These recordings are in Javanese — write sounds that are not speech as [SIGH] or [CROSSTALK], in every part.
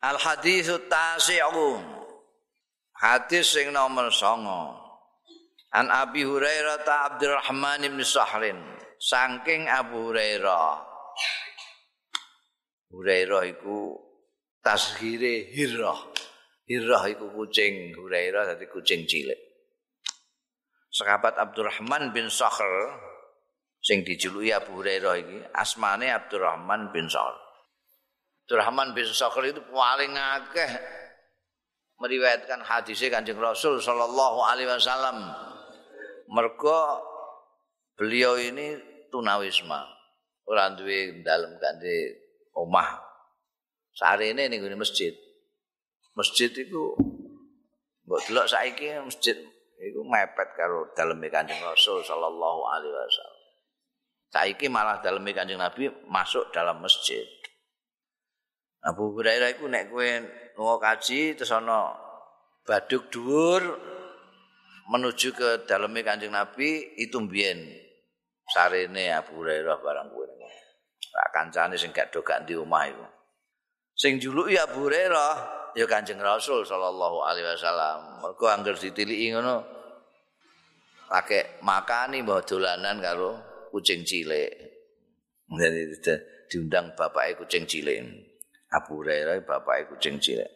Al haditsu tasi'u. Hadis sing nomor 9. An Abi Hurairah ta Abdurrahman bin Sahrin. Saking Abu Hurairah. Hurairah iku tasghire Hirrah. Hirrah iku kucing Hurairah dadi kucing cilik. Sahabat Abdurrahman bin Sakhr sing dijuluki Abu Hurairah iki asmane Abdurrahman bin Sakhr. Abdurrahman bin Sakhr itu paling akeh meriwayatkan hadisnya Kanjeng Rasul sallallahu alaihi wasallam. Mergo beliau ini tunawisma. Ora duwe dalem kanthi omah. Sarene ning masjid. Masjid itu mbok delok saiki masjid iku mepet karo daleme Kanjeng Rasul sallallahu alaihi wasallam. Saiki malah daleme Kanjeng Nabi masuk dalam masjid. Abu Hurairah iku nek kowe lunga kaji terus ana baduk dhuwur menuju ke daleme Kanjeng Nabi itu mbiyen sarene Abu Hurairah barang kowe. Tak kancane sing gak do gak di omah iku. Sing juluki Abu Hurairah ya Kanjeng Rasul sallallahu alaihi wasallam. Mergo angger ditiliki ngono lake makani mbah dolanan karo kucing cilik. Jadi diundang bapake kucing cilik. Abu Hurairah bapak kucing cilik.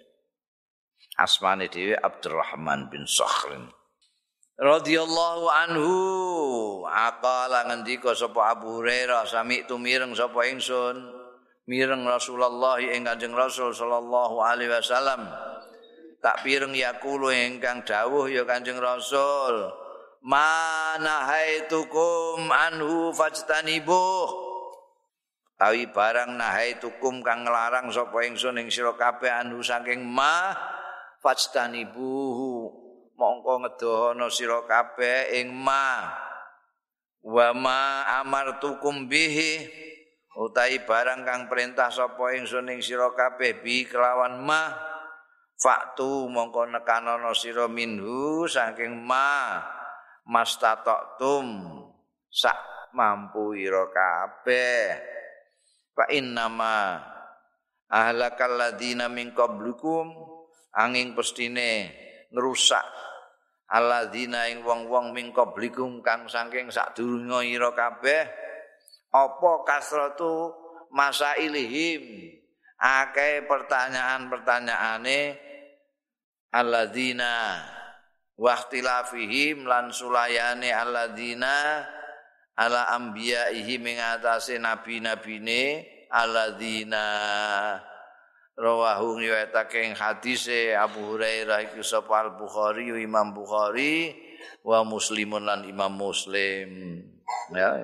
Asmane dhewe Abdurrahman bin Sakhrin. Radhiyallahu anhu. Aqala ngendika sapa Abu Hurairah sami tu mireng sapa ingsun? Mireng Rasulullah ing Kanjeng Rasul sallallahu alaihi wasallam. Tak pireng yakulu ingkang dawuh ya Kanjeng Rasul. Mana haitukum anhu fajtanibuh Tawi barang nahai tukum kang nglarang sapa ingsun ing sira kabeh anu saking ma fastani buhu mongko ngedohono sira kabeh ing ma. Wa ma amartukum bihi utahi barang kang perintah sapa ingsun ing sira kabeh bi kelawan ma faktu mongko nekanono sira minhu saking ma mastatoktum sak mampu ira kabeh fa innama ahlakal ladina min qablukum angin pestine ngerusak alladzina ing wong-wong min qablikum kang saking sadurunge ira kabeh apa kasratu masailihim? Akeh pertanyaan-pertanyaane alladzina wahtilafihim lan sulayane alladzina ala anbiya'ihi mengatasi nabi-nabine alladzina. Rawahu riwayatake ing hadise Abu Hurairah iku sapa Al Bukhari Imam Bukhari wa Muslimun lan Imam Muslim. Ya.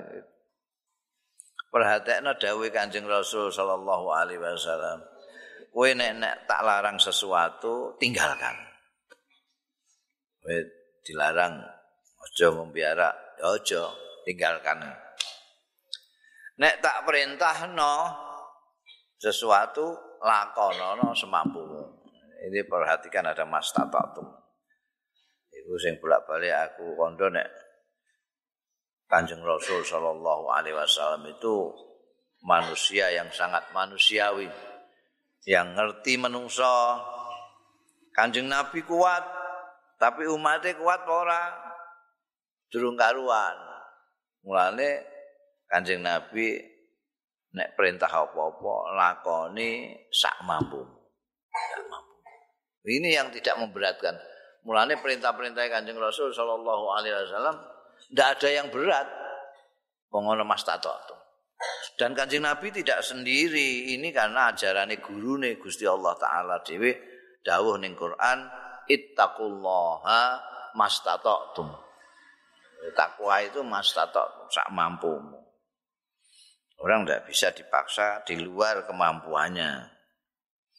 Perhatekno dawuh Kanjeng Rasul sallallahu alaihi wasallam. Kowe nek nek tak larang sesuatu tinggalkan. Kowe dilarang aja membiara aja tinggalkan. Nek tak perintah no sesuatu lakonono semampumu. Ini perhatikan ada mas tatatum. Iku sing bolak balik aku kondo nek Kanjeng Rasul Shallallahu Alaihi Wasallam itu manusia yang sangat manusiawi, yang ngerti menungso. Kanjeng Nabi kuat, tapi umatnya kuat ora, durung karuan. Mulane Kanjeng Nabi nek perintah apa-apa lakoni sak mampu. Sak mampu. Ini yang tidak memberatkan. Mulane perintah-perintah Kanjeng Rasul sallallahu alaihi wasallam ndak ada yang berat. Pengono mas tato. Dan Kanjeng Nabi tidak sendiri. Ini karena ajaran guru nih Gusti Allah taala dhewe dawuh ning Quran ittaqullaha mastata'tum. Takwa itu mas tato sak mampumu. Orang tidak bisa dipaksa di luar kemampuannya.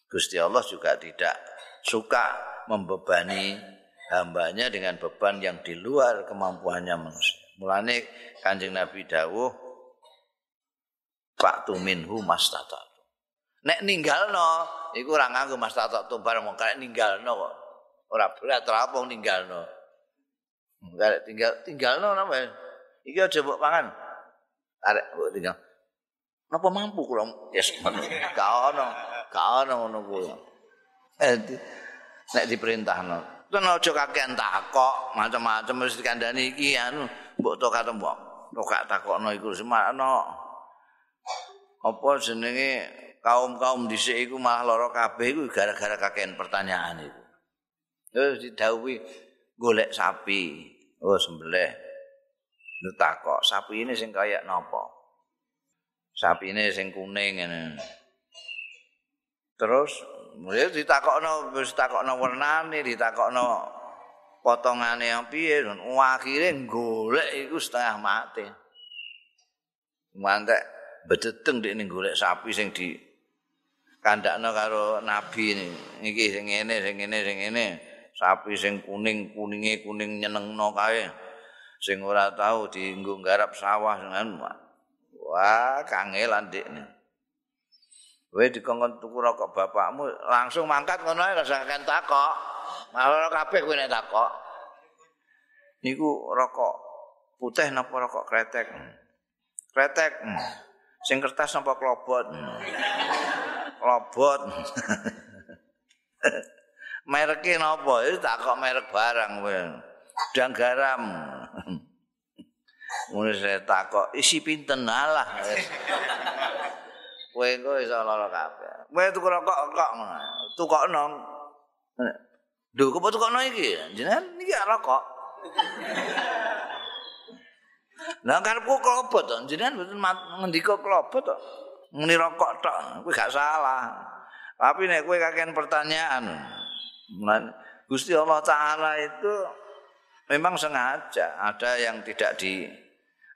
Gusti Allah juga tidak suka membebani hambanya dengan beban yang di luar kemampuannya manusia. Mulane kanjeng Nabi Dawuh, Pak Tuminhu mas tato. Nek ninggal no, iku nganggu mas tato tuh bareng mau kayak ninggal no. Orang berat terapung ninggal no. Enggak tinggal tinggal no nama. Iki aja mbok pangan. Arek mbok tinggal. Napa mampu kula? Yes, gak ono. Gak ono ngono kuwi. Eh, nek diperintahno. Ten aja kakean takok, macam-macam mesti dikandani iki anu, mbok to kata mbok. Tok gak takokno iku semakno. Apa jenenge kaum-kaum dhisik iku malah lara kabeh iku gara-gara kakean pertanyaan iku. Terus didhawuhi golek sapi. Oh, sembelih. Lu takok, sapi ini sing kaya napa? Sapi ini sing kuning ngene. Terus mulai ditakokno wis takokno wernane ditakokno potongane piye dan akhire golek iku setengah mati mantek bedeteng dik ning golek sapi sing di kandakno karo nabi ini iki sing ngene sing ngene sing ngene sapi sing kuning kuninge kuning nyenengno kae sing ora tahu dienggo garap sawah wah kangelan dik nih Kowe dikongkon tuku rokok bapakmu langsung mangkat ngono ae rasa kan takok. Malah kabeh kowe nek takok. Niku rokok putih napa rokok kretek? Kretek. Sing kertas napa klobot? Klobot. [LAUGHS] Mereknya napa? Itu takok merek barang kowe. Dang garam. [LAUGHS] Mulai saya takok, isi pinten alah. [LAUGHS] kowe engko iso lara kabeh. Kowe tuku rokok kok ngono. Tukokno. Lho, kok tukokno iki? Jenengan iki rokok. [LAUGHS] Lah karepku klobot to, jenengan mboten ngendika klobot to. Muni rokok tok, kowe gak salah. Tapi nek kowe kakean pertanyaan. Gusti Allah taala itu memang sengaja ada yang tidak di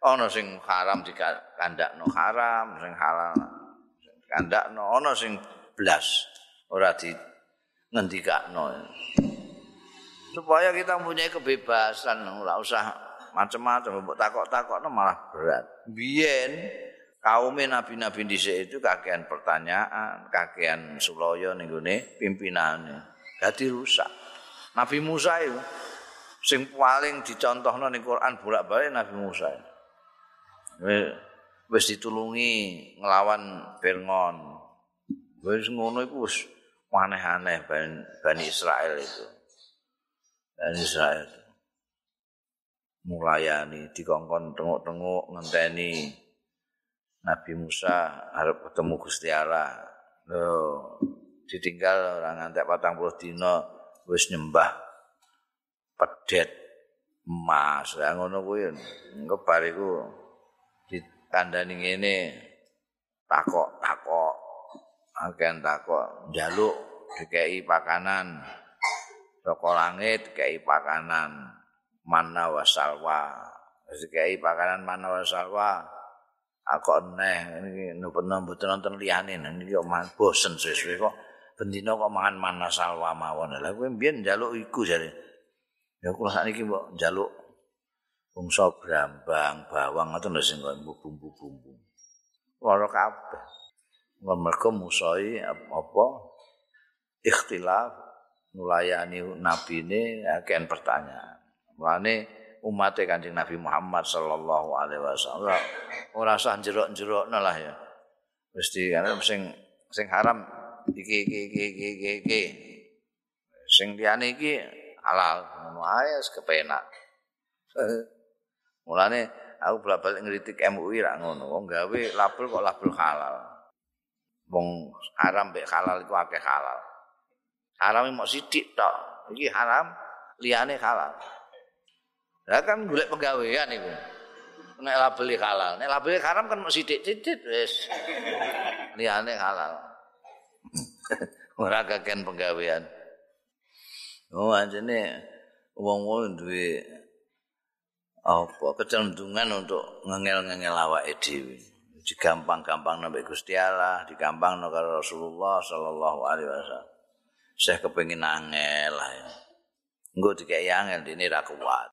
ono sing haram dikandakno haram, sing halal kandakno ana sing blas ora di ngendikakno. Supaya kita mempunyai kebebasan ora usah macam-macam mbok takok-takokno malah berat. Biyen kaum nabi-nabi dhisik itu kakean pertanyaan kakean sulaya ning gone pimpinane dadi rusak Nabi Musa itu sing paling dicontohno ning Quran bolak-balik Nabi Musa wis ditulungi nglawan Fir'aun. Wis ngono iku wis aneh-aneh Bani Israel itu. Bani Israel itu. Mulayani dikongkon tenguk-tenguk ngenteni Nabi Musa harap ketemu Gusti Allah. Loh, ditinggal orang ngantek patang puluh dino wis nyembah pedet emas. Ya ngono kuwi. Engko bariku kandhani ngene takok takok agen takok njaluk dikei pakanan saka langit dikei pakanan mana wasalwa dikei pakanan mana wasalwa aku neh iki nopo-nopo mboten nonton liyane niki kok bosen suwe-suwe kok bendina kok mangan mana salwa mawon lha kowe mbiyen njaluk iku jare ya kula sakniki mbok njaluk bungsa brambang, bawang atau nasi bumbu-bumbu. Loro kabeh. Mereka musai apa ikhtilaf nulayani nabi ini akan pertanyaan. Mulane umat kanjeng Nabi Muhammad sallallahu alaihi wasallam ora usah jerok-jerok lah ya. Mesti kan sing sing haram iki iki iki iki iki. Sing liyane iki halal ngono ae kepenak. Mulane aku bolak-balik ngritik MUI ra ngono. Wong gawe label kok label halal. Wong haram mek halal iku akeh halal. Haram mok sithik tok. Iki haram, liyane halal. Lah kan golek penggawean iku. Nek label halal, nek label haram kan mok sithik-sithik wis. Liyane halal. Ora kakean penggawean. Oh anjene wong-wong duwe apa kecenderungan untuk ngengel-ngengel awake dhewe. Digampang-gampang nambah Gusti Allah, digampang karo Rasulullah sallallahu alaihi wasallam. Saya kepengin angel lah. Engko dikai angel dene ra kuat.